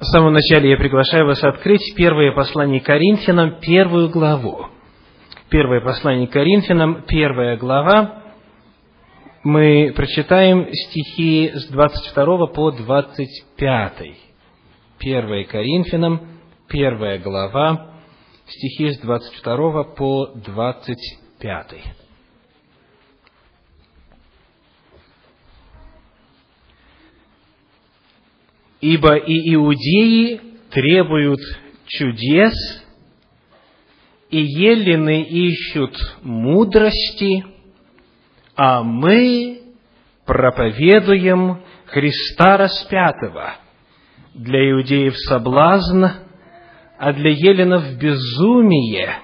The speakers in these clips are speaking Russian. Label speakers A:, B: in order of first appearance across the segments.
A: В самом начале я приглашаю вас открыть первое послание Коринфянам, первую главу. Первое послание Коринфянам, первая глава. Мы прочитаем стихи с 22 по 25. Первое Коринфянам, первая глава, стихи с 22 по 25. Ибо и иудеи требуют чудес, и елены ищут мудрости, а мы проповедуем Христа распятого. Для иудеев соблазн, а для еленов безумие.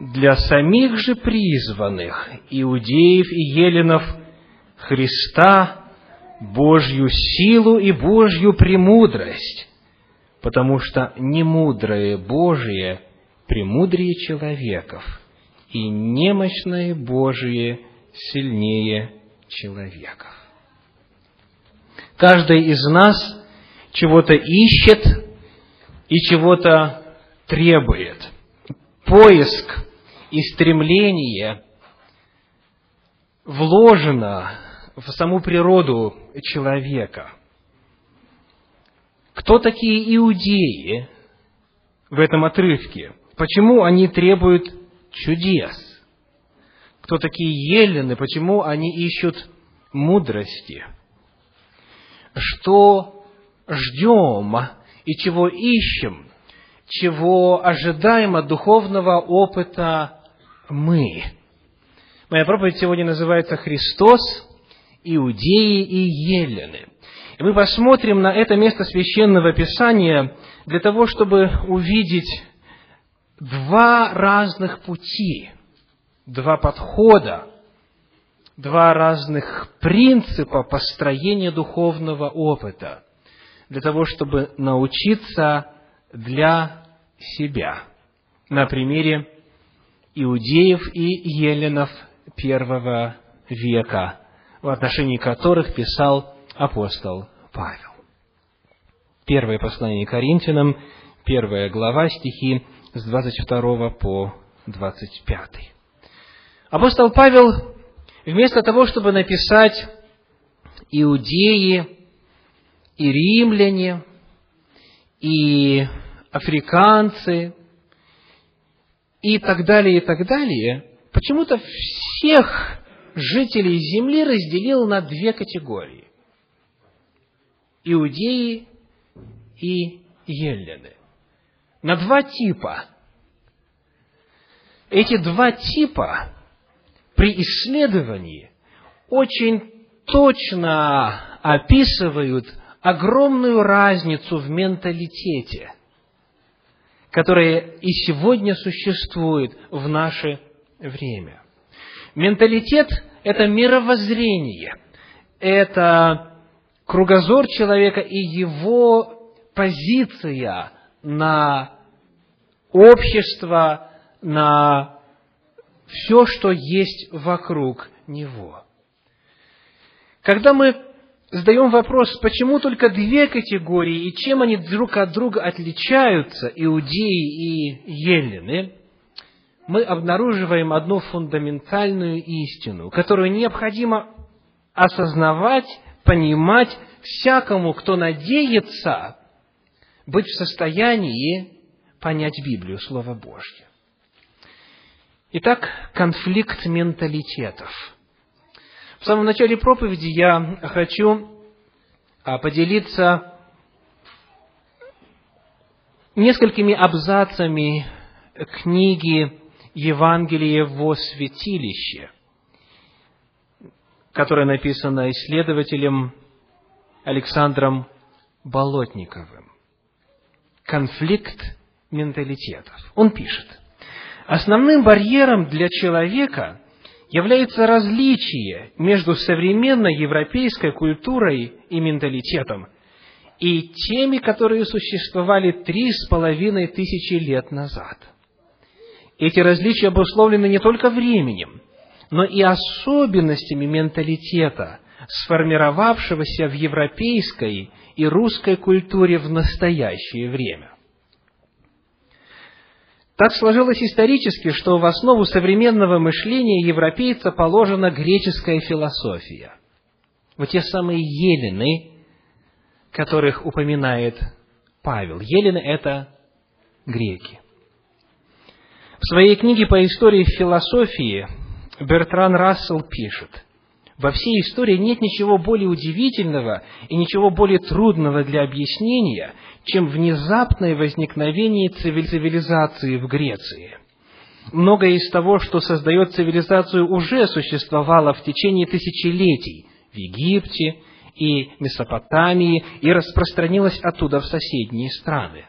A: Для самих же призванных, иудеев и еленов, Христа Божью силу и Божью премудрость, потому что немудрое Божие премудрее человеков, и немощное Божие сильнее человеков. Каждый из нас чего-то ищет и чего-то требует. Поиск и стремление вложено в саму природу человека. Кто такие иудеи в этом отрывке? Почему они требуют чудес? Кто такие елены? Почему они ищут мудрости? Что ждем и чего ищем? Чего ожидаем от духовного опыта мы? Моя проповедь сегодня называется «Христос иудеи и елены. И мы посмотрим на это место священного писания для того, чтобы увидеть два разных пути, два подхода, два разных принципа построения духовного опыта, для того, чтобы научиться для себя на примере иудеев и еленов первого века в отношении которых писал апостол Павел. Первое послание Коринфянам, первая глава, стихи с 22 по 25. Апостол Павел, вместо того, чтобы написать иудеи и римляне, и африканцы, и так далее, и так далее, почему-то всех жителей земли разделил на две категории. Иудеи и еллены. На два типа. Эти два типа при исследовании очень точно описывают огромную разницу в менталитете, которая и сегодня существует в наше время. Менталитет – это мировоззрение, это кругозор человека и его позиция на общество, на все, что есть вокруг него. Когда мы задаем вопрос, почему только две категории и чем они друг от друга отличаются, иудеи и елены, мы обнаруживаем одну фундаментальную истину, которую необходимо осознавать, понимать всякому, кто надеется быть в состоянии понять Библию, Слово Божье. Итак, конфликт менталитетов. В самом начале проповеди я хочу а, поделиться несколькими абзацами книги Евангелие во святилище, которое написано исследователем Александром Болотниковым. Конфликт менталитетов. Он пишет, основным барьером для человека является различие между современной европейской культурой и менталитетом и теми, которые существовали три с половиной тысячи лет назад – эти различия обусловлены не только временем, но и особенностями менталитета, сформировавшегося в европейской и русской культуре в настоящее время. Так сложилось исторически, что в основу современного мышления европейца положена греческая философия. Вот те самые елены, которых упоминает Павел. Елены – это греки. В своей книге по истории философии Бертран Рассел пишет, во всей истории нет ничего более удивительного и ничего более трудного для объяснения, чем внезапное возникновение цивилизации в Греции. Многое из того, что создает цивилизацию, уже существовало в течение тысячелетий в Египте и Месопотамии и распространилось оттуда в соседние страны.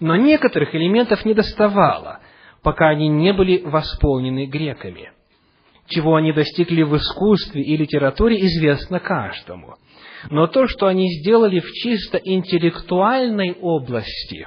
A: Но некоторых элементов не доставало, пока они не были восполнены греками. Чего они достигли в искусстве и литературе, известно каждому – но то, что они сделали в чисто интеллектуальной области,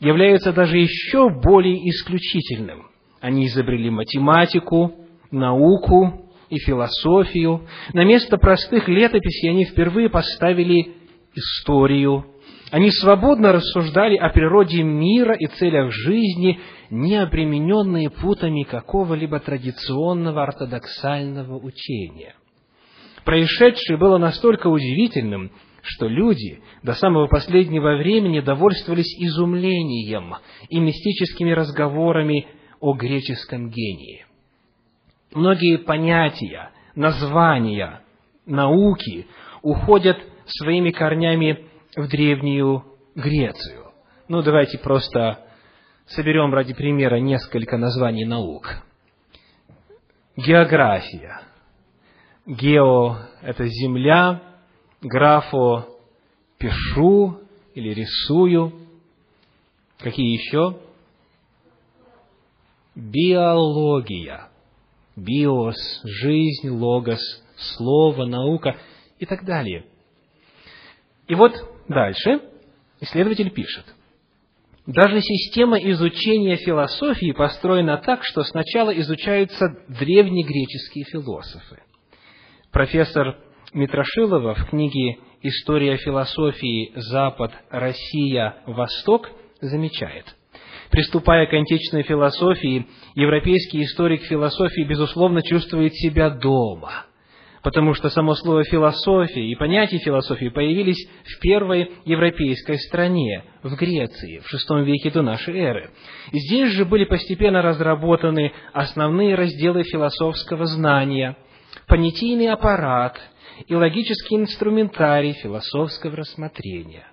A: является даже еще более исключительным. Они изобрели математику, науку и философию. На место простых летописей они впервые поставили историю. Они свободно рассуждали о природе мира и целях жизни, не обремененные путами какого-либо традиционного ортодоксального учения. Происшедшее было настолько удивительным, что люди до самого последнего времени довольствовались изумлением и мистическими разговорами о греческом гении. Многие понятия, названия, науки уходят своими корнями в древнюю Грецию. Ну, давайте просто соберем ради примера несколько названий наук. География, Гео – это земля, графо – пишу или рисую. Какие еще? Биология. Биос – жизнь, логос, слово, наука и так далее. И вот дальше исследователь пишет. Даже система изучения философии построена так, что сначала изучаются древнегреческие философы – Профессор Митрошилова в книге «История философии. Запад, Россия, Восток» замечает, Приступая к античной философии, европейский историк философии, безусловно, чувствует себя дома, потому что само слово «философия» и понятие философии появились в первой европейской стране, в Греции, в VI веке до нашей эры. Здесь же были постепенно разработаны основные разделы философского знания – понятийный аппарат и логический инструментарий философского рассмотрения.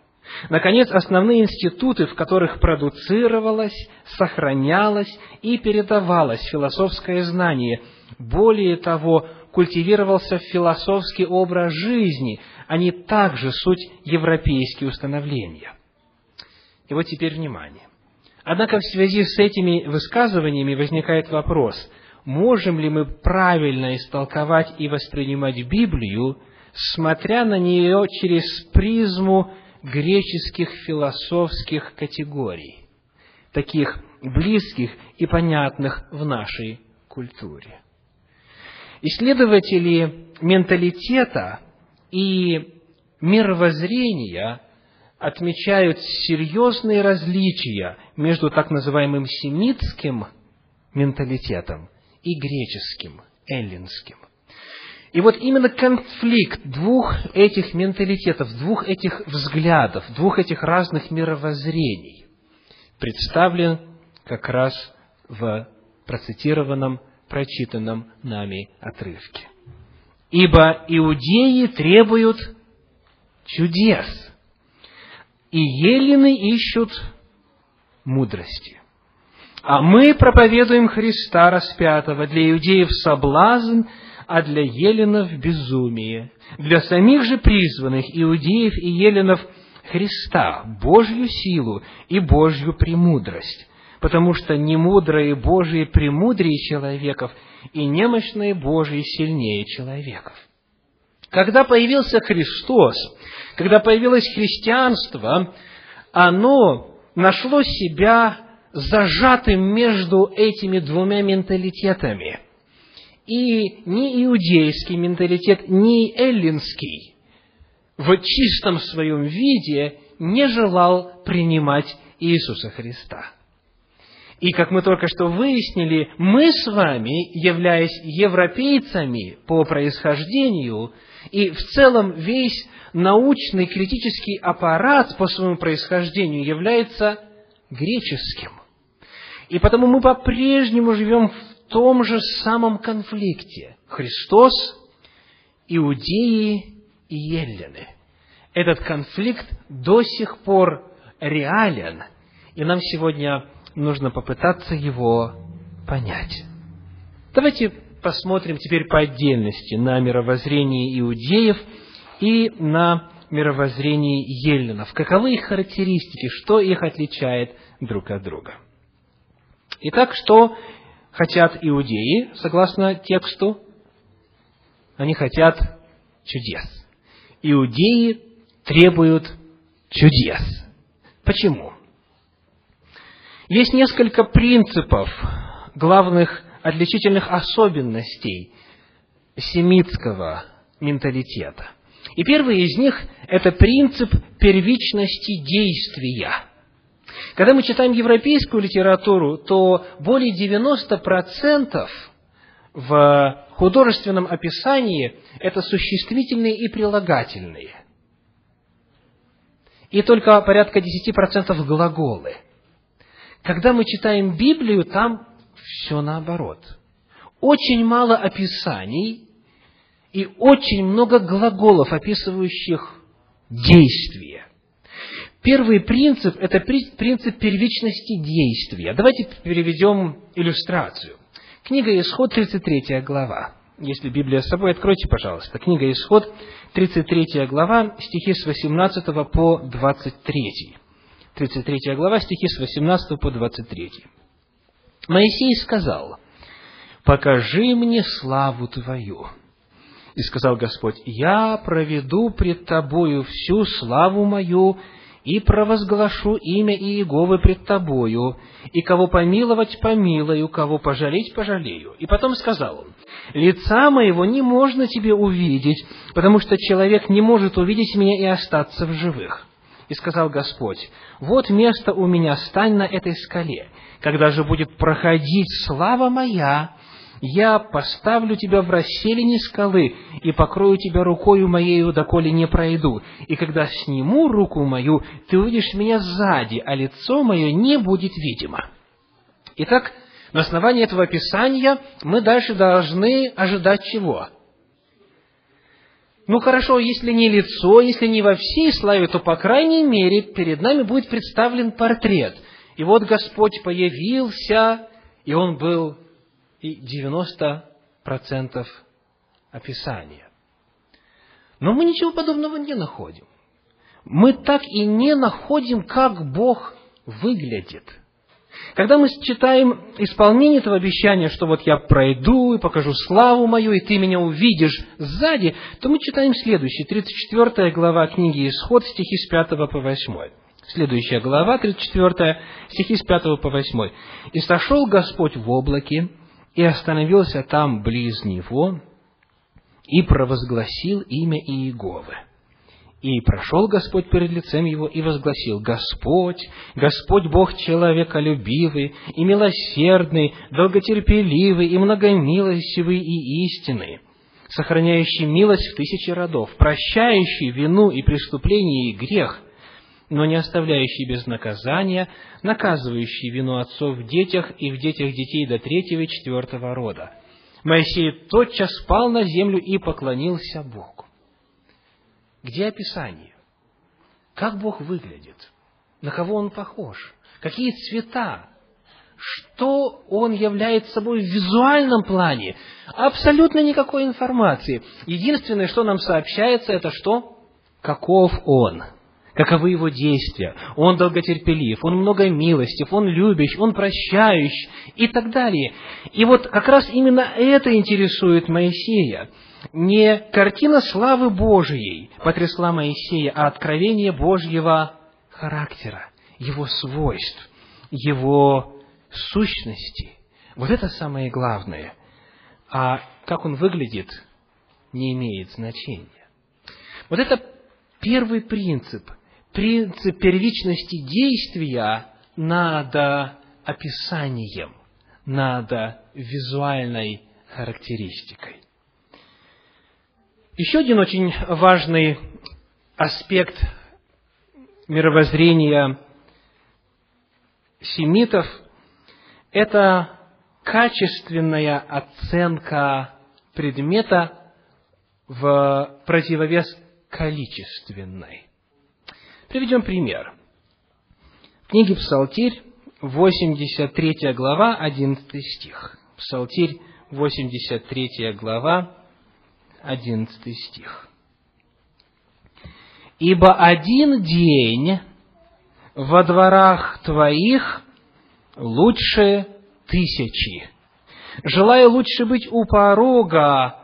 A: Наконец, основные институты, в которых продуцировалось, сохранялось и передавалось философское знание. Более того, культивировался философский образ жизни, они также суть европейские установления. И вот теперь внимание. Однако в связи с этими высказываниями возникает вопрос – можем ли мы правильно истолковать и воспринимать Библию, смотря на нее через призму греческих философских категорий, таких близких и понятных в нашей культуре. Исследователи менталитета и мировоззрения отмечают серьезные различия между так называемым семитским менталитетом и греческим, эллинским. И вот именно конфликт двух этих менталитетов, двух этих взглядов, двух этих разных мировоззрений представлен как раз в процитированном, прочитанном нами отрывке. Ибо иудеи требуют чудес, и елены ищут мудрости. А мы проповедуем Христа распятого, для иудеев соблазн, а для еленов безумие. Для самих же призванных иудеев и еленов Христа, Божью силу и Божью премудрость. Потому что немудрые Божии премудрее человеков, и немощные Божии сильнее человеков. Когда появился Христос, когда появилось христианство, оно нашло себя зажатым между этими двумя менталитетами. И ни иудейский менталитет, ни эллинский в чистом своем виде не желал принимать Иисуса Христа. И как мы только что выяснили, мы с вами, являясь европейцами по происхождению, и в целом весь научный критический аппарат по своему происхождению является греческим. И потому мы по-прежнему живем в том же самом конфликте. Христос, иудеи и еллины. Этот конфликт до сих пор реален, и нам сегодня нужно попытаться его понять. Давайте посмотрим теперь по отдельности на мировоззрение иудеев и на мировоззрение еллинов. Каковы их характеристики, что их отличает друг от друга. Итак, что хотят иудеи, согласно тексту? Они хотят чудес. Иудеи требуют чудес. Почему? Есть несколько принципов, главных отличительных особенностей семитского менталитета. И первый из них – это принцип первичности действия. Когда мы читаем европейскую литературу, то более 90% в художественном описании – это существительные и прилагательные. И только порядка 10% глаголы – когда мы читаем Библию, там все наоборот. Очень мало описаний и очень много глаголов, описывающих действие. Первый принцип – это принцип первичности действия. Давайте переведем иллюстрацию. Книга Исход, 33 глава. Если Библия с собой, откройте, пожалуйста. Книга Исход, 33 глава, стихи с 18 по 23. 33 глава, стихи с 18 по 23. Моисей сказал, «Покажи мне славу Твою». И сказал Господь, «Я проведу пред Тобою всю славу мою, и провозглашу имя Иеговы пред Тобою, и кого помиловать помилую, кого пожалеть пожалею». И потом сказал он, «Лица моего не можно тебе увидеть, потому что человек не может увидеть меня и остаться в живых». И сказал Господь, вот место у меня, стань на этой скале. Когда же будет проходить слава моя, я поставлю тебя в расселине скалы и покрою тебя рукою моею, доколе не пройду. И когда сниму руку мою, ты увидишь меня сзади, а лицо мое не будет видимо. Итак, на основании этого описания мы дальше должны ожидать чего? Ну хорошо, если не лицо, если не во всей славе, то, по крайней мере, перед нами будет представлен портрет. И вот Господь появился, и Он был и 90% описания. Но мы ничего подобного не находим. Мы так и не находим, как Бог выглядит – когда мы читаем исполнение этого обещания, что вот я пройду и покажу славу мою, и ты меня увидишь сзади, то мы читаем следующее, 34 глава книги Исход, стихи с 5 по 8. Следующая глава, 34, стихи с 5 по 8. «И сошел Господь в облаке, и остановился там близ него, и провозгласил имя Иеговы. И прошел Господь перед лицем его и возгласил, Господь, Господь Бог человеколюбивый и милосердный, долготерпеливый и многомилостивый и истинный, сохраняющий милость в тысячи родов, прощающий вину и преступление и грех, но не оставляющий без наказания, наказывающий вину отцов в детях и в детях детей до третьего и четвертого рода. Моисей тотчас спал на землю и поклонился Богу. Где описание? Как Бог выглядит? На кого Он похож? Какие цвета? Что Он является собой в визуальном плане? Абсолютно никакой информации. Единственное, что нам сообщается, это что? Каков Он? Каковы его действия? Он долготерпелив, он много милостив, он любящ, он прощающий и так далее. И вот как раз именно это интересует Моисея не картина славы Божией потрясла Моисея, а откровение Божьего характера, его свойств, его сущности. Вот это самое главное. А как он выглядит, не имеет значения. Вот это первый принцип, принцип первичности действия над описанием, над визуальной характеристикой. Еще один очень важный аспект мировоззрения семитов – это качественная оценка предмета в противовес количественной. Приведем пример. В книге Псалтирь, 83 глава, 11 стих. Псалтирь, 83 глава, 11 стих. «Ибо один день во дворах твоих лучше тысячи. Желаю лучше быть у порога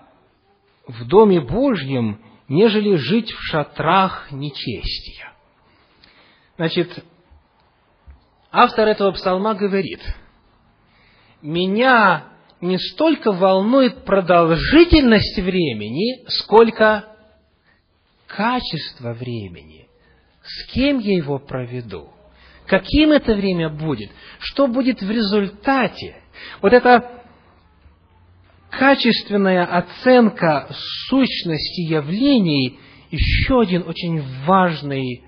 A: в Доме Божьем, нежели жить в шатрах нечестия». Значит, автор этого псалма говорит, «Меня не столько волнует продолжительность времени, сколько качество времени. С кем я его проведу? Каким это время будет? Что будет в результате? Вот эта качественная оценка сущности явлений еще один очень важный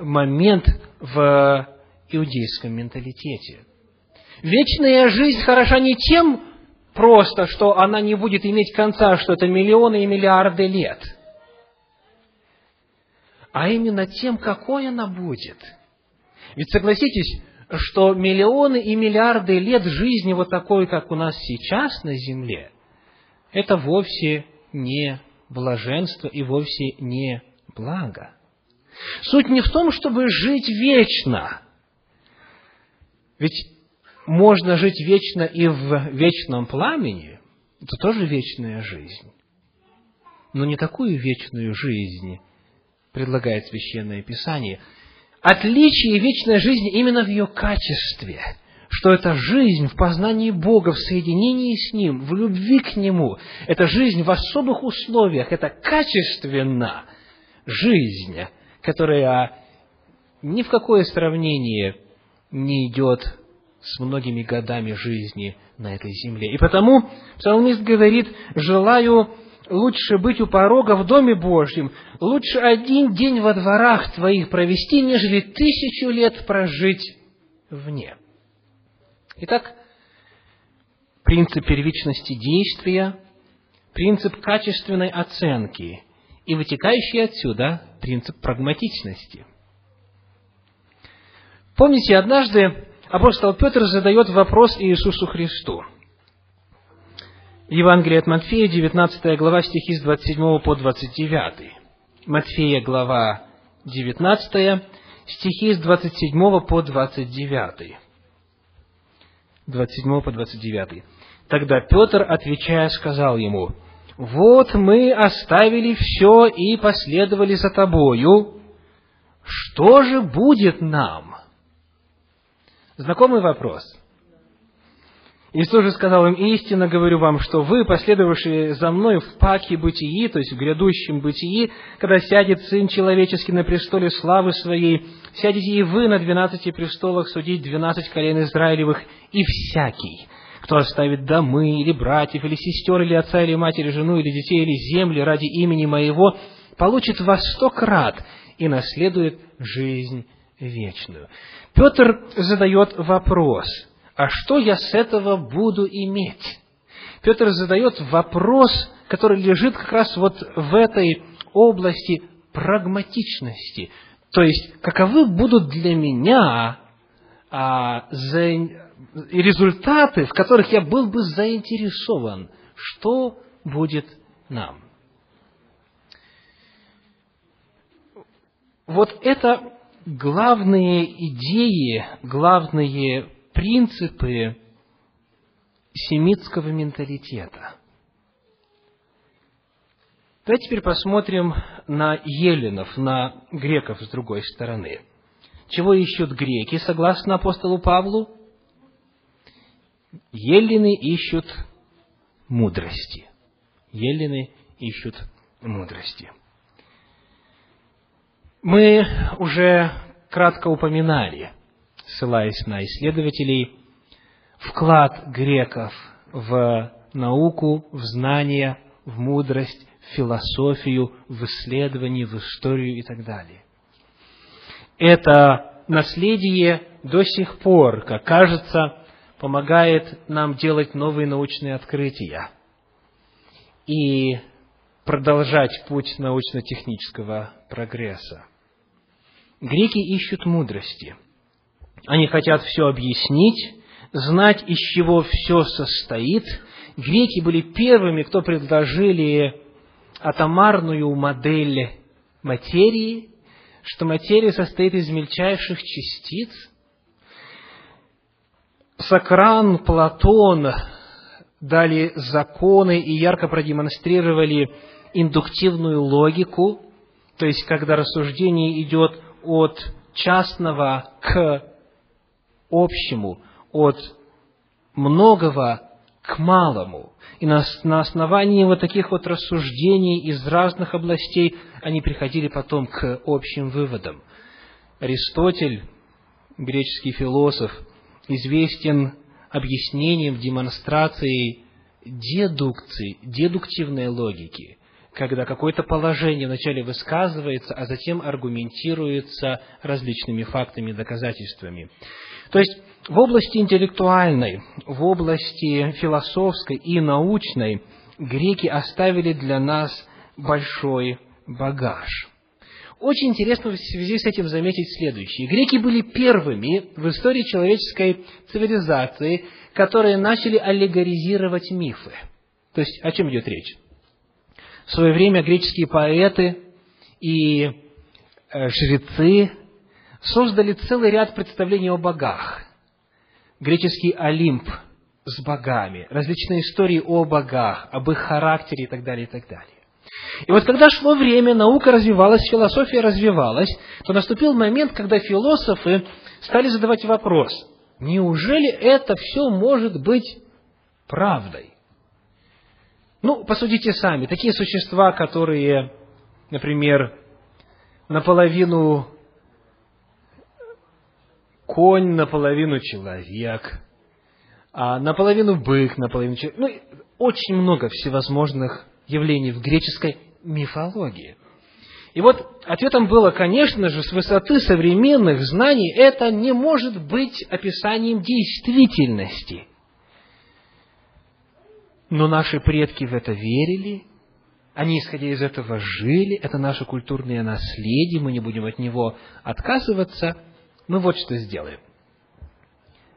A: момент в иудейском менталитете. Вечная жизнь хороша не тем, просто, что она не будет иметь конца, что это миллионы и миллиарды лет, а именно тем, какой она будет. Ведь согласитесь, что миллионы и миллиарды лет жизни вот такой, как у нас сейчас на Земле, это вовсе не блаженство и вовсе не благо. Суть не в том, чтобы жить вечно. Ведь можно жить вечно и в вечном пламени, это тоже вечная жизнь. Но не такую вечную жизнь предлагает Священное Писание. Отличие вечной жизни именно в ее качестве, что это жизнь в познании Бога, в соединении с Ним, в любви к Нему. Это жизнь в особых условиях, это качественно жизнь, которая ни в какое сравнение не идет с многими годами жизни на этой земле. И потому псалмист говорит, желаю лучше быть у порога в Доме Божьем, лучше один день во дворах твоих провести, нежели тысячу лет прожить вне. Итак, принцип первичности действия, принцип качественной оценки и вытекающий отсюда принцип прагматичности. Помните, однажды апостол Петр задает вопрос Иисусу Христу. Евангелие от Матфея, 19 глава, стихи с 27 по 29. Матфея, глава 19, стихи с 27 по 29. 27 по 29. Тогда Петр, отвечая, сказал ему, «Вот мы оставили все и последовали за тобою. Что же будет нам?» Знакомый вопрос. Иисус же сказал им, истинно говорю вам, что вы, последовавшие за мной в паке бытии, то есть в грядущем бытии, когда сядет Сын Человеческий на престоле славы Своей, сядете и вы на двенадцати престолах судить двенадцать колен Израилевых, и всякий, кто оставит домы, или братьев, или сестер, или отца, или мать, или жену, или детей, или земли ради имени Моего, получит во сто крат и наследует жизнь вечную. Петр задает вопрос, а что я с этого буду иметь? Петр задает вопрос, который лежит как раз вот в этой области прагматичности. То есть, каковы будут для меня а, за, результаты, в которых я был бы заинтересован, что будет нам. Вот это главные идеи, главные принципы семитского менталитета. Давайте теперь посмотрим на еленов, на греков с другой стороны. Чего ищут греки, согласно апостолу Павлу? Елены ищут мудрости. Елены ищут мудрости. Мы уже кратко упоминали, ссылаясь на исследователей, вклад греков в науку, в знания, в мудрость, в философию, в исследование, в историю и так далее. Это наследие до сих пор, как кажется, помогает нам делать новые научные открытия и продолжать путь научно-технического прогресса. Греки ищут мудрости. Они хотят все объяснить, знать, из чего все состоит. Греки были первыми, кто предложили атомарную модель материи, что материя состоит из мельчайших частиц. Сокран, Платон дали законы и ярко продемонстрировали индуктивную логику, то есть когда рассуждение идет от частного к общему, от многого к малому. И на, на основании вот таких вот рассуждений из разных областей они приходили потом к общим выводам. Аристотель, греческий философ, известен объяснением, демонстрацией дедукции, дедуктивной логики, когда какое-то положение вначале высказывается, а затем аргументируется различными фактами и доказательствами. То есть в области интеллектуальной, в области философской и научной греки оставили для нас большой багаж. Очень интересно в связи с этим заметить следующее. Греки были первыми в истории человеческой цивилизации, которые начали аллегоризировать мифы. То есть, о чем идет речь? В свое время греческие поэты и э, жрецы создали целый ряд представлений о богах. Греческий Олимп с богами, различные истории о богах, об их характере и так далее, и так далее. И вот когда шло время, наука развивалась, философия развивалась, то наступил момент, когда философы стали задавать вопрос, неужели это все может быть правдой? Ну, посудите сами, такие существа, которые, например, наполовину конь, наполовину человек, а наполовину бык, наполовину человек. Ну, очень много всевозможных явлений в греческой мифологии. И вот ответом было, конечно же, с высоты современных знаний, это не может быть описанием действительности. Но наши предки в это верили, они, исходя из этого, жили, это наше культурное наследие, мы не будем от него отказываться. Мы вот что сделаем.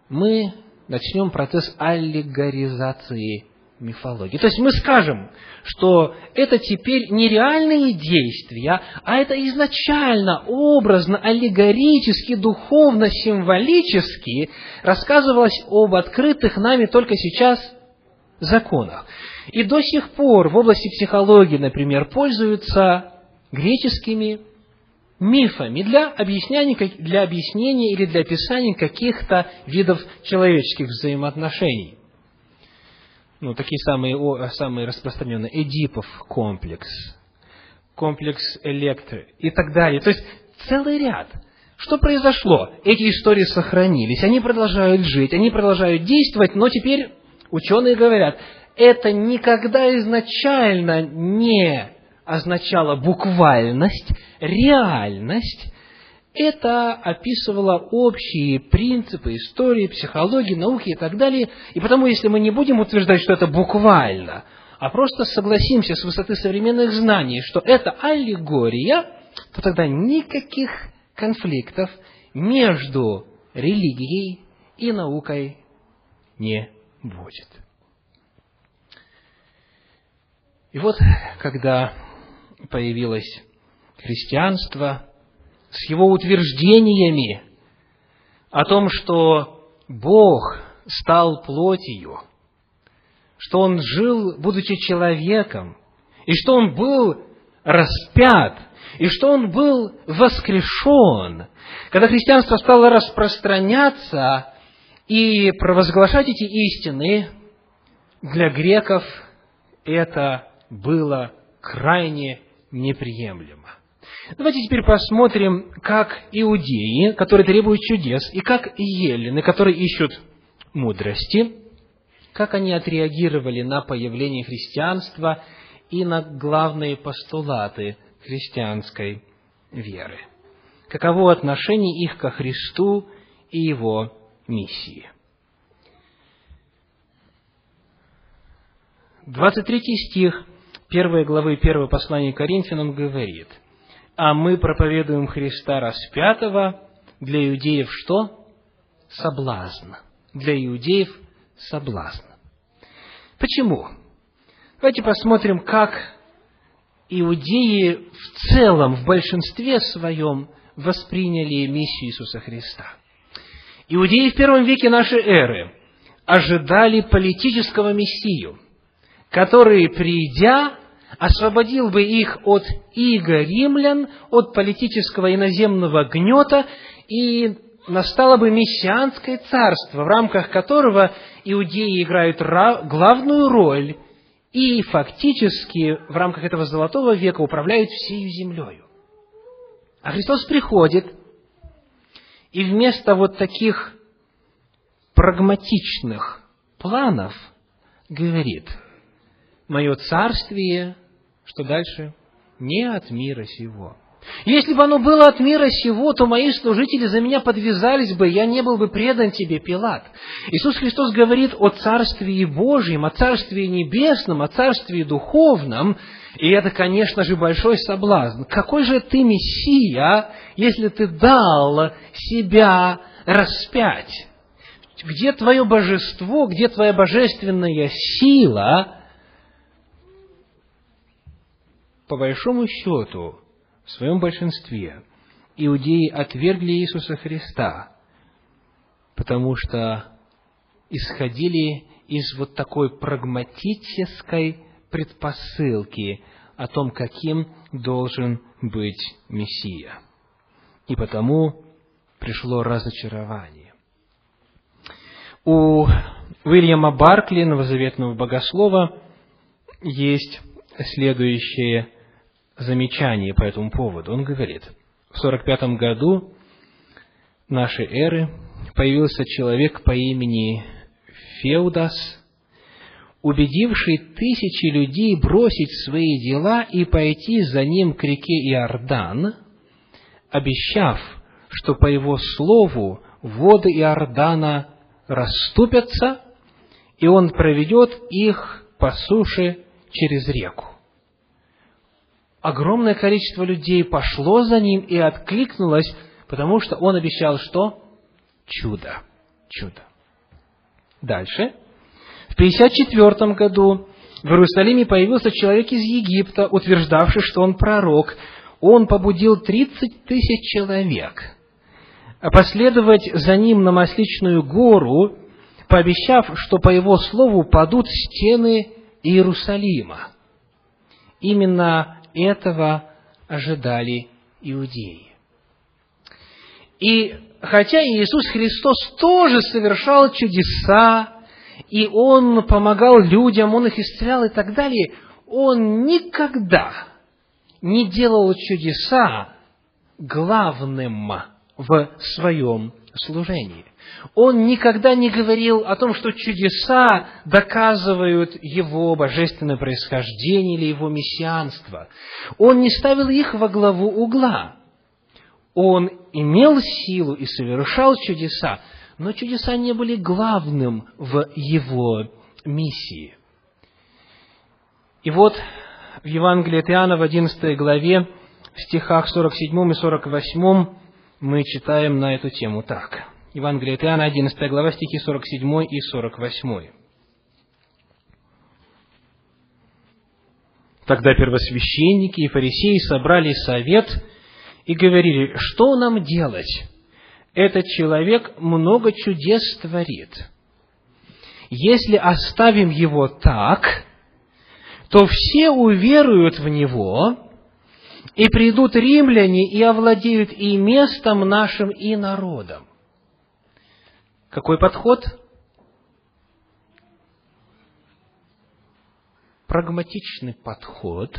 A: Мы начнем процесс аллегоризации мифологии. То есть мы скажем, что это теперь не реальные действия, а это изначально, образно, аллегорически, духовно, символически рассказывалось об открытых нами только сейчас законах. И до сих пор в области психологии, например, пользуются греческими мифами для объяснения, для объяснения или для описания каких-то видов человеческих взаимоотношений ну, такие самые, самые распространенные, Эдипов комплекс, комплекс Электры и так далее. То есть целый ряд. Что произошло? Эти истории сохранились, они продолжают жить, они продолжают действовать, но теперь ученые говорят, это никогда изначально не означало буквальность, реальность, это описывало общие принципы истории, психологии, науки и так далее. И потому, если мы не будем утверждать, что это буквально, а просто согласимся с высоты современных знаний, что это аллегория, то тогда никаких конфликтов между религией и наукой не будет. И вот, когда появилось христианство, с его утверждениями о том, что Бог стал плотью, что Он жил, будучи человеком, и что Он был распят, и что Он был воскрешен. Когда христианство стало распространяться и провозглашать эти истины, для греков это было крайне неприемлемо. Давайте теперь посмотрим, как иудеи, которые требуют чудес, и как елены, которые ищут мудрости, как они отреагировали на появление христианства и на главные постулаты христианской веры. Каково отношение их ко Христу и Его миссии. 23 стих 1 главы 1 послания Коринфянам говорит, «А мы проповедуем Христа распятого, для иудеев что? Соблазн. Для иудеев соблазн. Почему? Давайте посмотрим, как иудеи в целом, в большинстве своем, восприняли миссию Иисуса Христа. Иудеи в первом веке нашей эры ожидали политического мессию, который, придя, освободил бы их от иго римлян, от политического иноземного гнета, и настало бы мессианское царство, в рамках которого иудеи играют главную роль и фактически в рамках этого золотого века управляют всей землей. А Христос приходит, и вместо вот таких прагматичных планов говорит, мое царствие, что дальше, не от мира сего. Если бы оно было от мира сего, то мои служители за меня подвязались бы, я не был бы предан тебе, Пилат. Иисус Христос говорит о Царствии Божьем, о Царствии Небесном, о Царствии Духовном, и это, конечно же, большой соблазн. Какой же ты Мессия, если ты дал себя распять? Где твое божество, где твоя божественная сила? По большому счету, в своем большинстве иудеи отвергли Иисуса Христа, потому что исходили из вот такой прагматической предпосылки о том, каким должен быть Мессия. И потому пришло разочарование. У Уильяма Баркли, новозаветного богослова, есть следующее замечание по этому поводу. Он говорит, в 45 году нашей эры появился человек по имени Феудас, убедивший тысячи людей бросить свои дела и пойти за ним к реке Иордан, обещав, что по его слову воды Иордана расступятся, и он проведет их по суше через реку огромное количество людей пошло за ним и откликнулось, потому что он обещал что? Чудо. Чудо. Дальше. В 54 году в Иерусалиме появился человек из Египта, утверждавший, что он пророк. Он побудил 30 тысяч человек последовать за ним на Масличную гору, пообещав, что по его слову падут стены Иерусалима. Именно этого ожидали иудеи. И хотя Иисус Христос тоже совершал чудеса, и Он помогал людям, Он их исцелял и так далее, Он никогда не делал чудеса главным в своем служении. Он никогда не говорил о том, что чудеса доказывают его божественное происхождение или его мессианство. Он не ставил их во главу угла. Он имел силу и совершал чудеса, но чудеса не были главным в его миссии. И вот в Евангелии от Иоанна в 11 главе, в стихах 47 и 48 мы читаем на эту тему так – Евангелие от Иоанна, 11 глава, стихи 47 и 48. Тогда первосвященники и фарисеи собрали совет и говорили, что нам делать? Этот человек много чудес творит. Если оставим его так, то все уверуют в него, и придут римляне и овладеют и местом нашим, и народом. Какой подход? Прагматичный подход.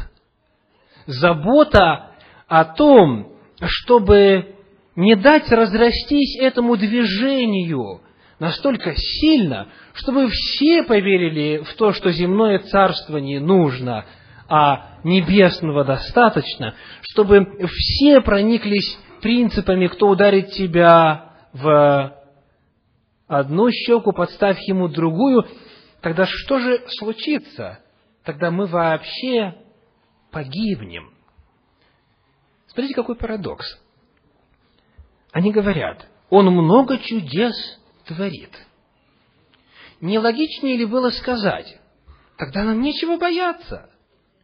A: Забота о том, чтобы не дать разрастись этому движению настолько сильно, чтобы все поверили в то, что земное царство не нужно, а небесного достаточно, чтобы все прониклись принципами, кто ударит тебя в одну щеку, подставь ему другую, тогда что же случится? Тогда мы вообще погибнем. Смотрите, какой парадокс. Они говорят, он много чудес творит. Нелогичнее ли было сказать, тогда нам нечего бояться.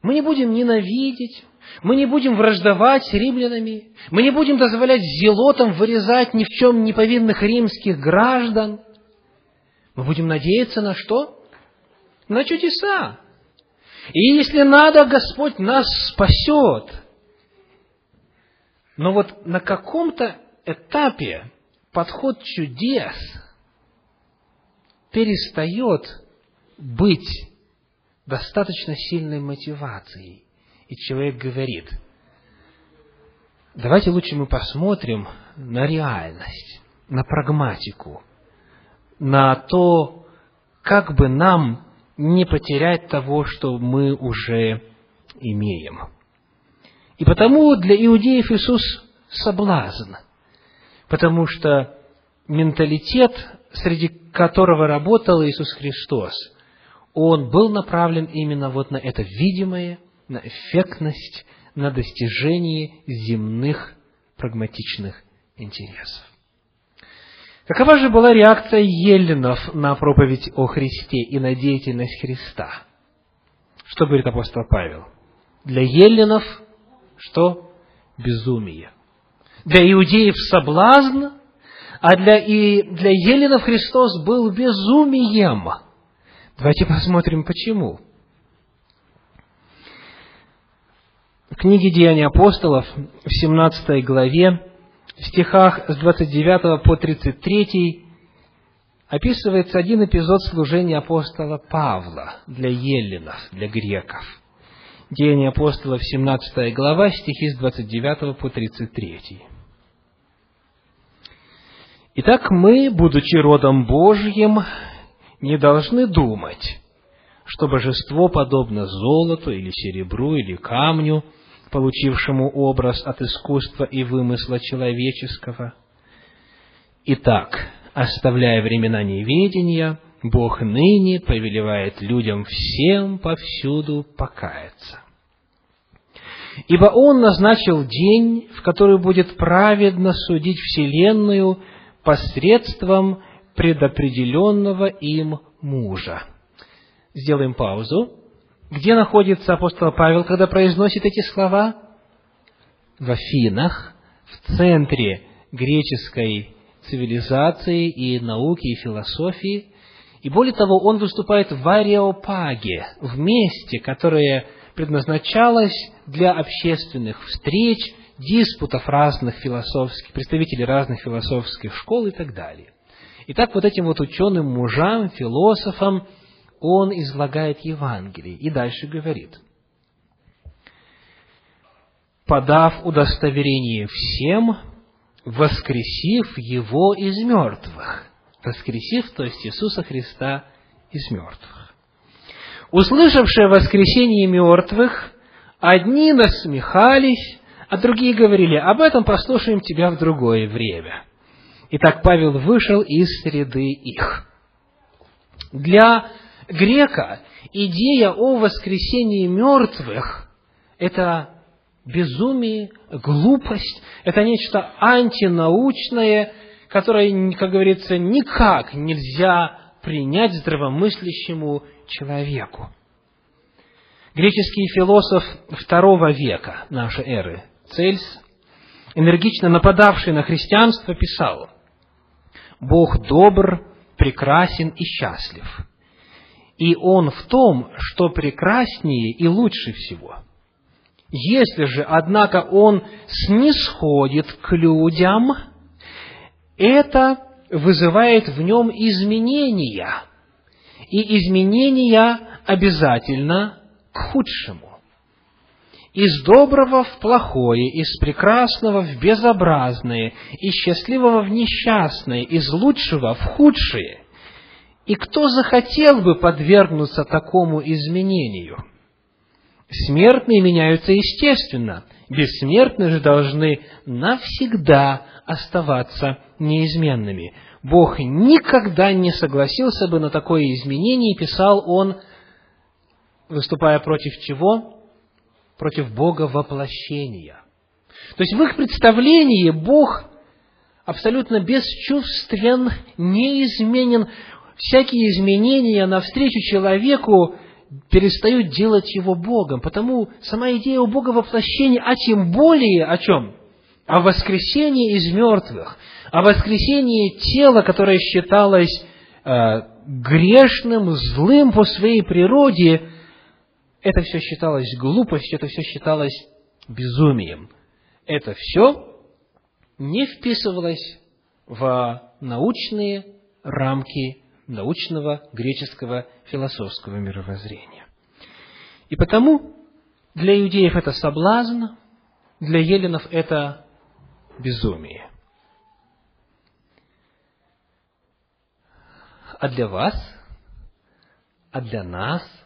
A: Мы не будем ненавидеть, мы не будем враждовать с римлянами, мы не будем дозволять зелотам вырезать ни в чем не повинных римских граждан. Мы будем надеяться на что? На чудеса. И если надо, Господь нас спасет. Но вот на каком-то этапе подход чудес перестает быть достаточно сильной мотивацией. И человек говорит, давайте лучше мы посмотрим на реальность, на прагматику, на то, как бы нам не потерять того, что мы уже имеем. И потому для иудеев Иисус соблазн, потому что менталитет, среди которого работал Иисус Христос, он был направлен именно вот на это видимое, на эффектность, на достижение земных прагматичных интересов. Какова же была реакция еллинов на проповедь о Христе и на деятельность Христа? Что говорит апостол Павел? Для еллинов что? Безумие. Для иудеев соблазн, а для, и для еллинов Христос был безумием. Давайте посмотрим, почему. В книге Деяний апостолов в 17 главе в стихах с 29 по 33 описывается один эпизод служения апостола Павла для еллинов, для греков. Деяния апостолов, 17 глава, стихи с 29 по 33. Итак, мы, будучи родом Божьим, не должны думать, что божество подобно золоту или серебру или камню – получившему образ от искусства и вымысла человеческого. Итак, оставляя времена неведения, Бог ныне повелевает людям всем повсюду покаяться. Ибо Он назначил день, в который будет праведно судить Вселенную посредством предопределенного им мужа. Сделаем паузу. Где находится апостол Павел, когда произносит эти слова? В Афинах, в центре греческой цивилизации и науки, и философии. И более того, он выступает в Ареопаге, в месте, которое предназначалось для общественных встреч, диспутов разных философских, представителей разных философских школ и так далее. Итак, вот этим вот ученым мужам, философам он излагает Евангелие и дальше говорит, подав удостоверение всем, воскресив Его из мертвых. Воскресив, то есть Иисуса Христа из мертвых. Услышавшие воскресение мертвых, одни насмехались, а другие говорили, об этом послушаем тебя в другое время. Итак, Павел вышел из среды их. Для грека идея о воскресении мертвых – это безумие, глупость, это нечто антинаучное, которое, как говорится, никак нельзя принять здравомыслящему человеку. Греческий философ второго века нашей эры Цельс, энергично нападавший на христианство, писал, «Бог добр, прекрасен и счастлив и он в том, что прекраснее и лучше всего. Если же, однако, он снисходит к людям, это вызывает в нем изменения. И изменения обязательно к худшему. Из доброго в плохое, из прекрасного в безобразное, из счастливого в несчастное, из лучшего в худшее. И кто захотел бы подвергнуться такому изменению? Смертные меняются естественно, бессмертные же должны навсегда оставаться неизменными. Бог никогда не согласился бы на такое изменение, писал он, выступая против чего? Против Бога воплощения. То есть в их представлении Бог абсолютно бесчувствен, неизменен. Всякие изменения навстречу человеку перестают делать его Богом. Потому сама идея у Бога воплощения, а тем более о чем? О воскресении из мертвых, о воскресении тела, которое считалось э, грешным, злым по своей природе, это все считалось глупостью, это все считалось безумием. Это все не вписывалось в научные рамки научного греческого философского мировоззрения. И потому для иудеев это соблазн, для еленов это безумие. А для вас, а для нас –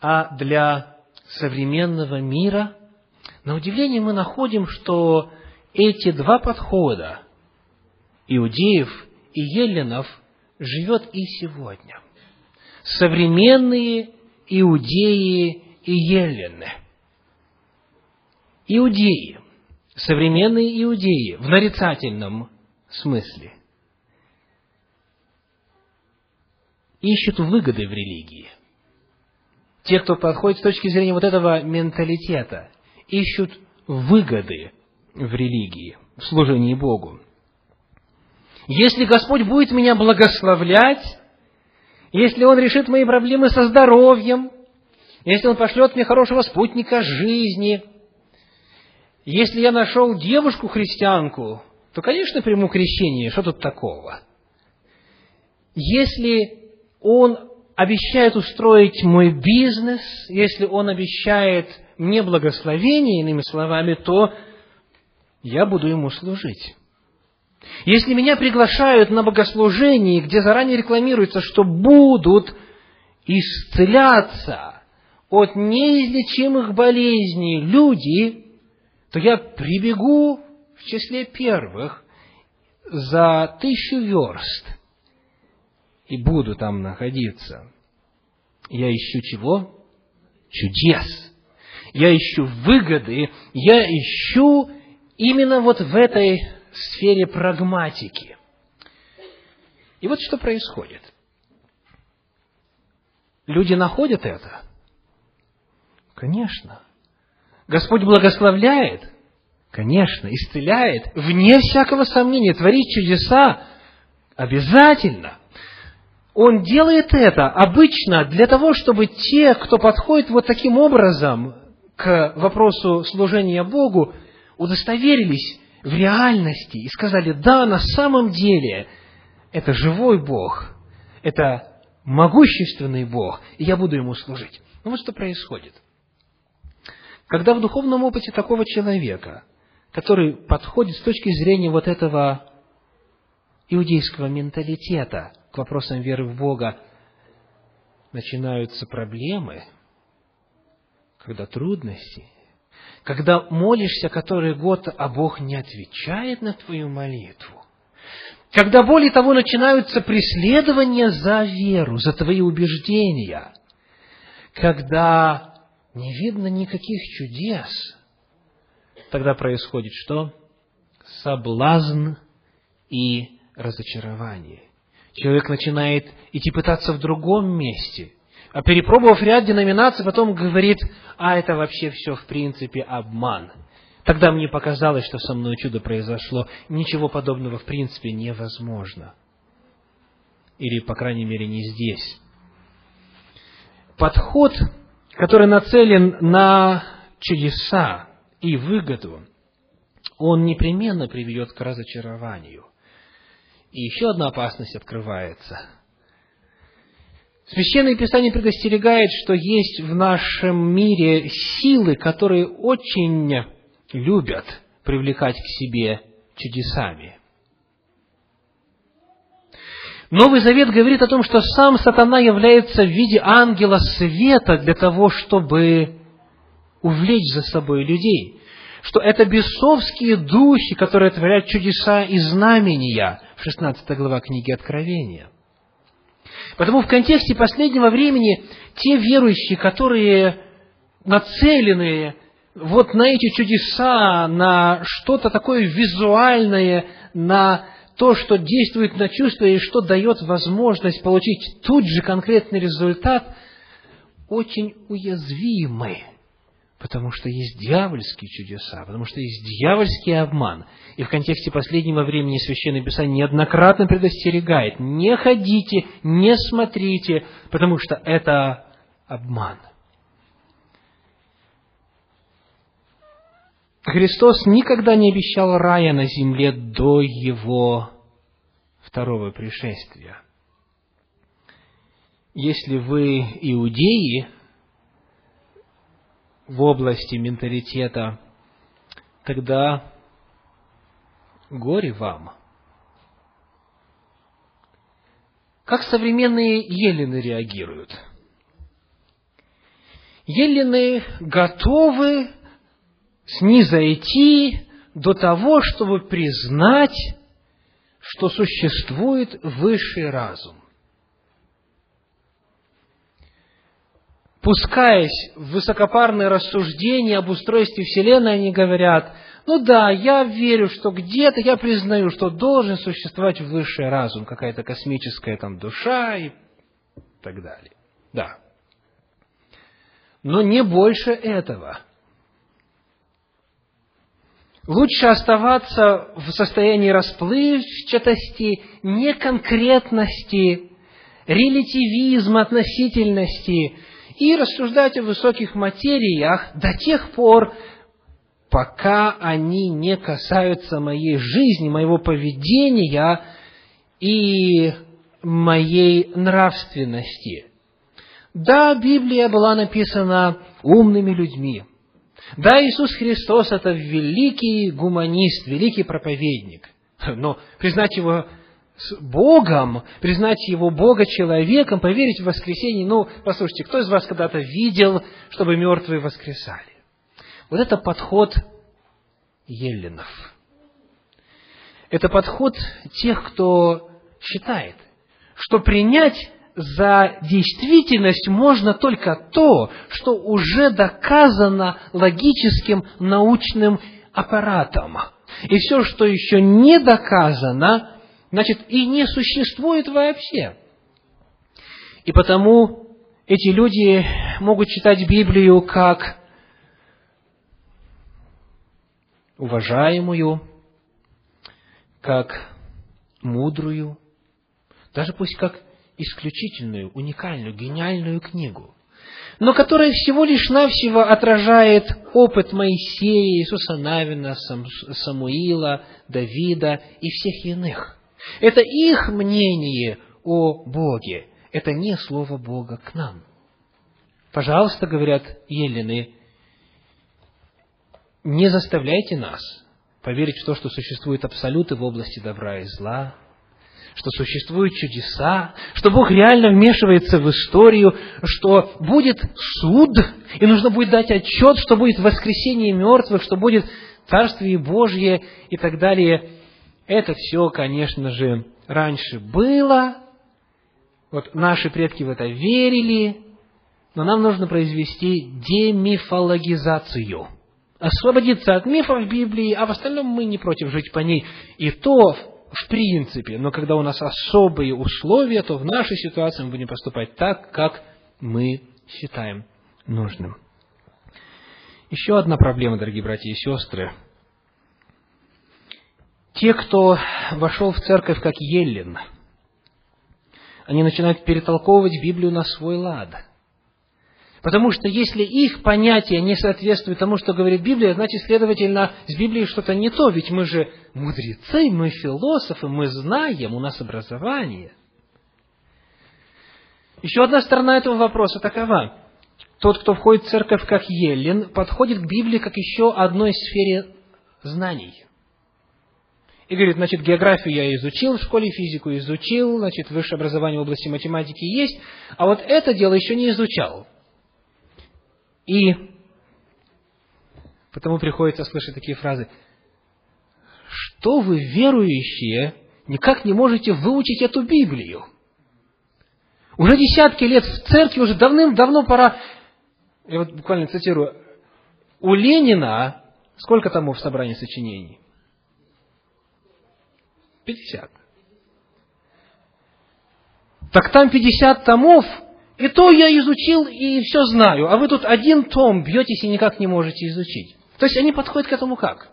A: а для современного мира, на удивление мы находим, что эти два подхода, иудеев и еленов, живет и сегодня. Современные иудеи и елены. Иудеи, современные иудеи в нарицательном смысле, ищут выгоды в религии те, кто подходит с точки зрения вот этого менталитета, ищут выгоды в религии, в служении Богу. Если Господь будет меня благословлять, если Он решит мои проблемы со здоровьем, если Он пошлет мне хорошего спутника жизни, если я нашел девушку-христианку, то, конечно, приму крещение, что тут такого? Если Он обещает устроить мой бизнес, если он обещает мне благословение, иными словами, то я буду ему служить. Если меня приглашают на богослужение, где заранее рекламируется, что будут исцеляться от неизлечимых болезней люди, то я прибегу в числе первых за тысячу верст и буду там находиться. Я ищу чего? Чудес. Я ищу выгоды. Я ищу именно вот в этой сфере прагматики. И вот что происходит. Люди находят это? Конечно. Господь благословляет? Конечно. Исцеляет? Вне всякого сомнения. Творит чудеса? Обязательно. Он делает это обычно для того, чтобы те, кто подходит вот таким образом к вопросу служения Богу, удостоверились в реальности и сказали, да, на самом деле, это живой Бог, это могущественный Бог, и я буду Ему служить. Ну вот что происходит. Когда в духовном опыте такого человека, который подходит с точки зрения вот этого иудейского менталитета вопросам веры в Бога, начинаются проблемы, когда трудности, когда молишься который год, а Бог не отвечает на твою молитву, когда, более того, начинаются преследования за веру, за твои убеждения, когда не видно никаких чудес, тогда происходит что? Соблазн и разочарование. Человек начинает идти пытаться в другом месте, а перепробовав ряд деноминаций, потом говорит, а это вообще все в принципе обман. Тогда мне показалось, что со мной чудо произошло. Ничего подобного в принципе невозможно. Или, по крайней мере, не здесь. Подход, который нацелен на чудеса и выгоду, он непременно приведет к разочарованию. И еще одна опасность открывается. Священное Писание предостерегает, что есть в нашем мире силы, которые очень любят привлекать к себе чудесами. Новый Завет говорит о том, что сам сатана является в виде ангела света для того, чтобы увлечь за собой людей. Что это бесовские духи, которые творят чудеса и знамения, 16 глава книги Откровения – Потому в контексте последнего времени те верующие, которые нацелены вот на эти чудеса, на что-то такое визуальное, на то, что действует на чувства и что дает возможность получить тут же конкретный результат, очень уязвимы Потому что есть дьявольские чудеса, потому что есть дьявольский обман. И в контексте последнего времени Священное Писание неоднократно предостерегает, не ходите, не смотрите, потому что это обман. Христос никогда не обещал рая на земле до Его второго пришествия. Если вы иудеи, в области менталитета, тогда горе вам. Как современные елены реагируют? Елены готовы снизойти до того, чтобы признать, что существует высший разум. Пускаясь в высокопарные рассуждения об устройстве Вселенной, они говорят, ну да, я верю, что где-то, я признаю, что должен существовать высший разум, какая-то космическая там душа и так далее. Да. Но не больше этого. Лучше оставаться в состоянии расплывчатости, неконкретности, релятивизма, относительности, и рассуждать о высоких материях до тех пор, пока они не касаются моей жизни, моего поведения и моей нравственности. Да, Библия была написана умными людьми. Да, Иисус Христос – это великий гуманист, великий проповедник. Но признать Его с Богом, признать Его Бога человеком, поверить в воскресение. Ну, послушайте, кто из вас когда-то видел, чтобы мертвые воскресали? Вот это подход еллинов. Это подход тех, кто считает, что принять за действительность можно только то, что уже доказано логическим научным аппаратом. И все, что еще не доказано, значит, и не существует вообще. И потому эти люди могут читать Библию как уважаемую, как мудрую, даже пусть как исключительную, уникальную, гениальную книгу, но которая всего лишь навсего отражает опыт Моисея, Иисуса Навина, Самуила, Давида и всех иных. Это их мнение о Боге. Это не слово Бога к нам. Пожалуйста, говорят елены, не заставляйте нас поверить в то, что существуют абсолюты в области добра и зла, что существуют чудеса, что Бог реально вмешивается в историю, что будет суд, и нужно будет дать отчет, что будет воскресение мертвых, что будет Царствие Божье и так далее. Это все, конечно же, раньше было, вот наши предки в это верили, но нам нужно произвести демифологизацию. Освободиться от мифов Библии, а в остальном мы не против жить по ней. И то в принципе, но когда у нас особые условия, то в нашей ситуации мы будем поступать так, как мы считаем нужным. Еще одна проблема, дорогие братья и сестры – те, кто вошел в церковь как Еллин, они начинают перетолковывать Библию на свой лад. Потому что если их понятия не соответствуют тому, что говорит Библия, значит, следовательно, с Библией что-то не то, ведь мы же мудрецы, мы философы, мы знаем, у нас образование. Еще одна сторона этого вопроса такова. Тот, кто входит в церковь как Еллин, подходит к Библии как еще одной сфере знаний. И говорит, значит, географию я изучил, в школе физику изучил, значит, высшее образование в области математики есть, а вот это дело еще не изучал. И потому приходится слышать такие фразы. Что вы, верующие, никак не можете выучить эту Библию? Уже десятки лет в церкви, уже давным-давно пора... Я вот буквально цитирую. У Ленина сколько томов собрания сочинений? Пятьдесят. Так там пятьдесят томов, и то я изучил и все знаю, а вы тут один том бьетесь и никак не можете изучить. То есть они подходят к этому как?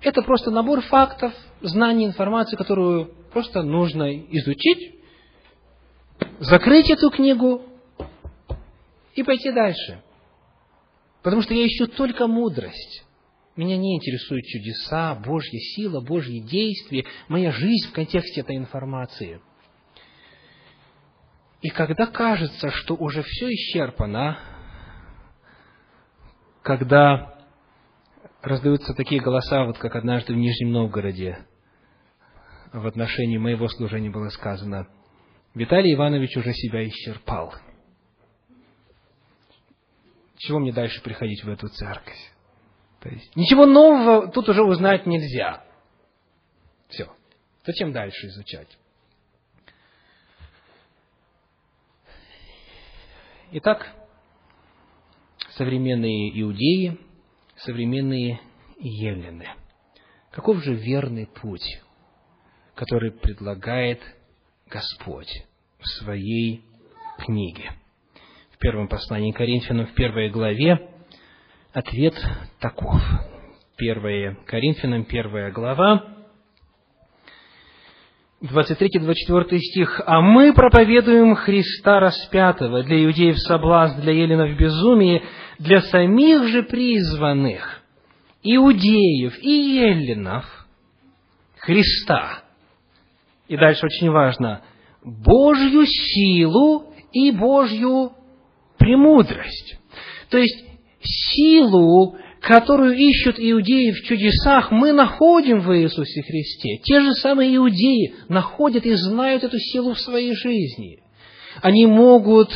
A: Это просто набор фактов, знаний, информации, которую просто нужно изучить, закрыть эту книгу и пойти дальше. Потому что я ищу только мудрость. Меня не интересуют чудеса, Божья сила, Божьи действия, моя жизнь в контексте этой информации. И когда кажется, что уже все исчерпано, когда раздаются такие голоса, вот как однажды в Нижнем Новгороде в отношении моего служения было сказано, Виталий Иванович уже себя исчерпал. Чего мне дальше приходить в эту церковь? То есть, ничего нового тут уже узнать нельзя. Все. Зачем дальше изучать? Итак, современные иудеи, современные евлены. Каков же верный путь, который предлагает Господь в своей книге? В первом послании Коринфянам, в первой главе, ответ таков. Первое Коринфянам, первая глава, 23-24 стих. «А мы проповедуем Христа распятого, для иудеев соблазн, для еленов безумие, для самих же призванных, иудеев и еленов, Христа». И дальше очень важно. Божью силу и Божью премудрость. То есть, силу которую ищут иудеи в чудесах, мы находим в Иисусе Христе. Те же самые иудеи находят и знают эту силу в своей жизни. Они могут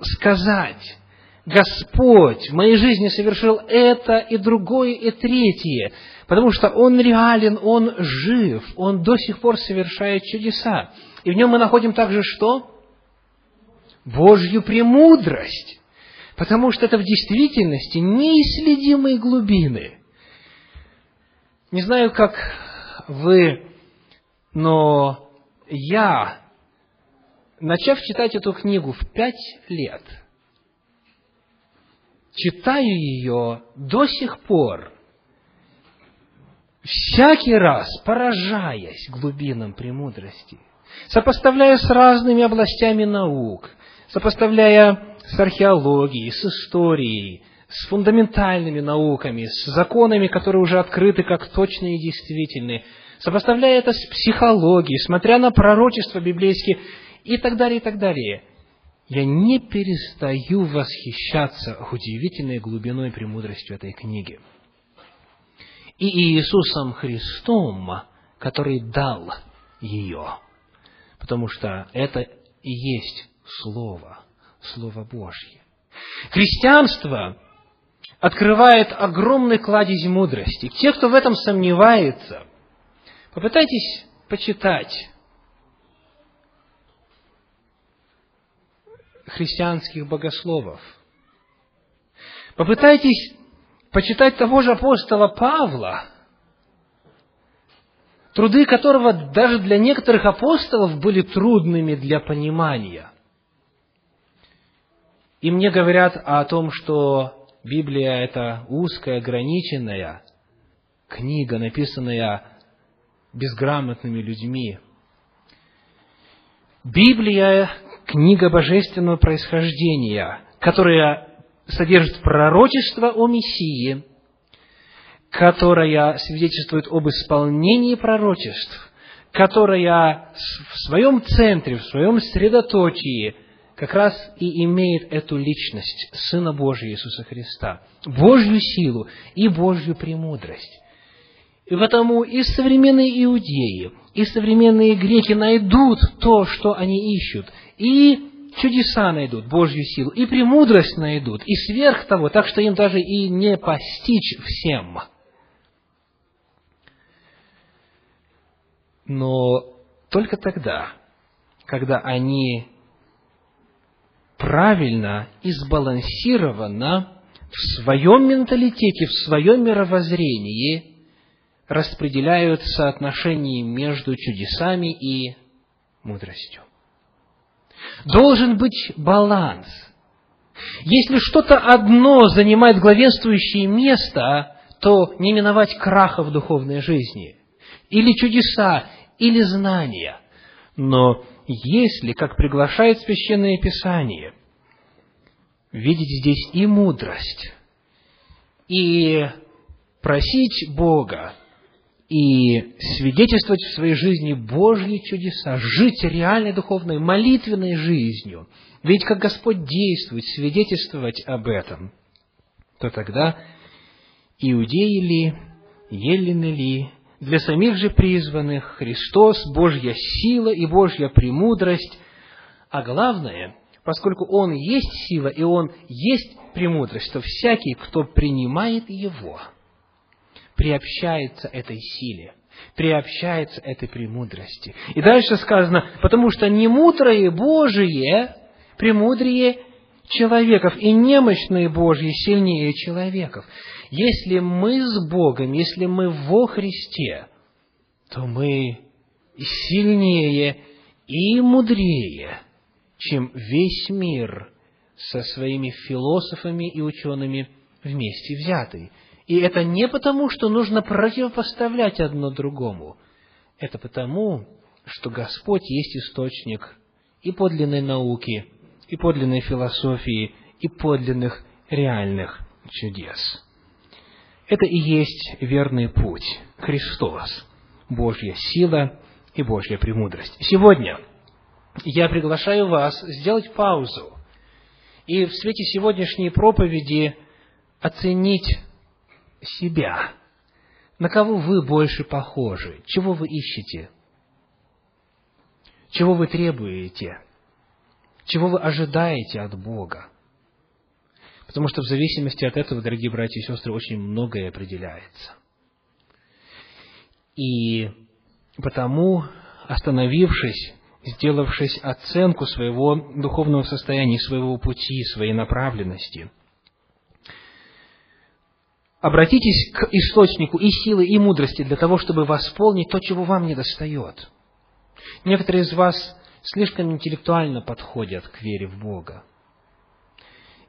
A: сказать, Господь в моей жизни совершил это и другое и третье, потому что Он реален, Он жив, Он до сих пор совершает чудеса. И в нем мы находим также что? Божью премудрость потому что это в действительности неисследимые глубины. Не знаю, как вы, но я, начав читать эту книгу в пять лет, читаю ее до сих пор, всякий раз поражаясь глубинам премудрости, сопоставляя с разными областями наук, сопоставляя с археологией, с историей, с фундаментальными науками, с законами, которые уже открыты как точные и действительные, сопоставляя это с психологией, смотря на пророчества библейские и так далее, и так далее. Я не перестаю восхищаться удивительной глубиной и премудростью этой книги. И Иисусом Христом, который дал ее. Потому что это и есть Слово. Слово Божье. Христианство открывает огромный кладезь мудрости. Те, кто в этом сомневается, попытайтесь почитать христианских богословов. Попытайтесь почитать того же апостола Павла, труды которого даже для некоторых апостолов были трудными для понимания – и мне говорят о том, что Библия – это узкая, ограниченная книга, написанная безграмотными людьми. Библия – книга божественного происхождения, которая содержит пророчество о Мессии, которая свидетельствует об исполнении пророчеств, которая в своем центре, в своем средоточии как раз и имеет эту личность Сына Божия Иисуса Христа, Божью силу и Божью премудрость. И потому и современные иудеи, и современные греки найдут то, что они ищут, и чудеса найдут, Божью силу, и премудрость найдут, и сверх того, так что им даже и не постичь всем. Но только тогда, когда они правильно и сбалансированно в своем менталитете, в своем мировоззрении распределяют соотношение между чудесами и мудростью. Должен быть баланс. Если что-то одно занимает главенствующее место, то не миновать краха в духовной жизни. Или чудеса, или знания. Но если, как приглашает Священное Писание, видеть здесь и мудрость, и просить Бога, и свидетельствовать в своей жизни Божьи чудеса, жить реальной духовной молитвенной жизнью, видеть, как Господь действует, свидетельствовать об этом, то тогда иудеи ли, елены ли, для самих же призванных Христос, Божья сила и Божья премудрость, а главное, поскольку Он есть сила и Он есть премудрость, то всякий, кто принимает Его – приобщается этой силе, приобщается этой премудрости. И дальше сказано, потому что не мудрые Божие премудрее человеков, и немощные Божьи сильнее человеков. Если мы с Богом, если мы во Христе, то мы сильнее и мудрее, чем весь мир со своими философами и учеными вместе взятый. И это не потому, что нужно противопоставлять одно другому. Это потому, что Господь есть источник и подлинной науки, и подлинной философии, и подлинных реальных чудес. Это и есть верный путь Христос, Божья сила и Божья премудрость. Сегодня я приглашаю вас сделать паузу и в свете сегодняшней проповеди оценить себя. На кого вы больше похожи? Чего вы ищете? Чего вы требуете? Чего вы ожидаете от Бога? Потому что в зависимости от этого, дорогие братья и сестры, очень многое определяется. И потому, остановившись, сделавшись оценку своего духовного состояния, своего пути, своей направленности – Обратитесь к источнику и силы, и мудрости для того, чтобы восполнить то, чего вам не достает. Некоторые из вас слишком интеллектуально подходят к вере в Бога.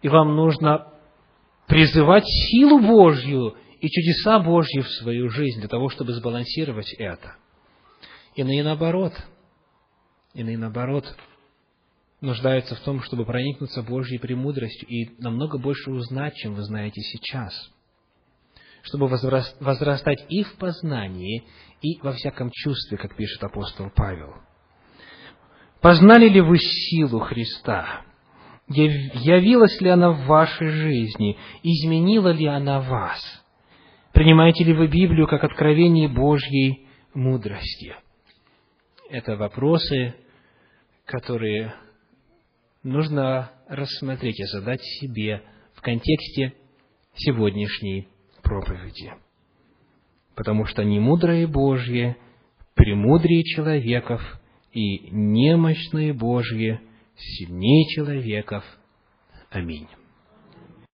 A: И вам нужно призывать силу Божью и чудеса Божьи в свою жизнь для того, чтобы сбалансировать это. Иные наоборот. Иные наоборот нуждаются в том, чтобы проникнуться Божьей премудростью и намного больше узнать, чем вы знаете сейчас – чтобы возрастать и в познании, и во всяком чувстве, как пишет апостол Павел. Познали ли вы силу Христа? Явилась ли она в вашей жизни? Изменила ли она вас? Принимаете ли вы Библию как откровение Божьей мудрости? Это вопросы, которые нужно рассмотреть и задать себе в контексте сегодняшней проповеди. Потому что немудрые Божьи, премудрее человеков, и немощные Божьи сильнее человеков. Аминь.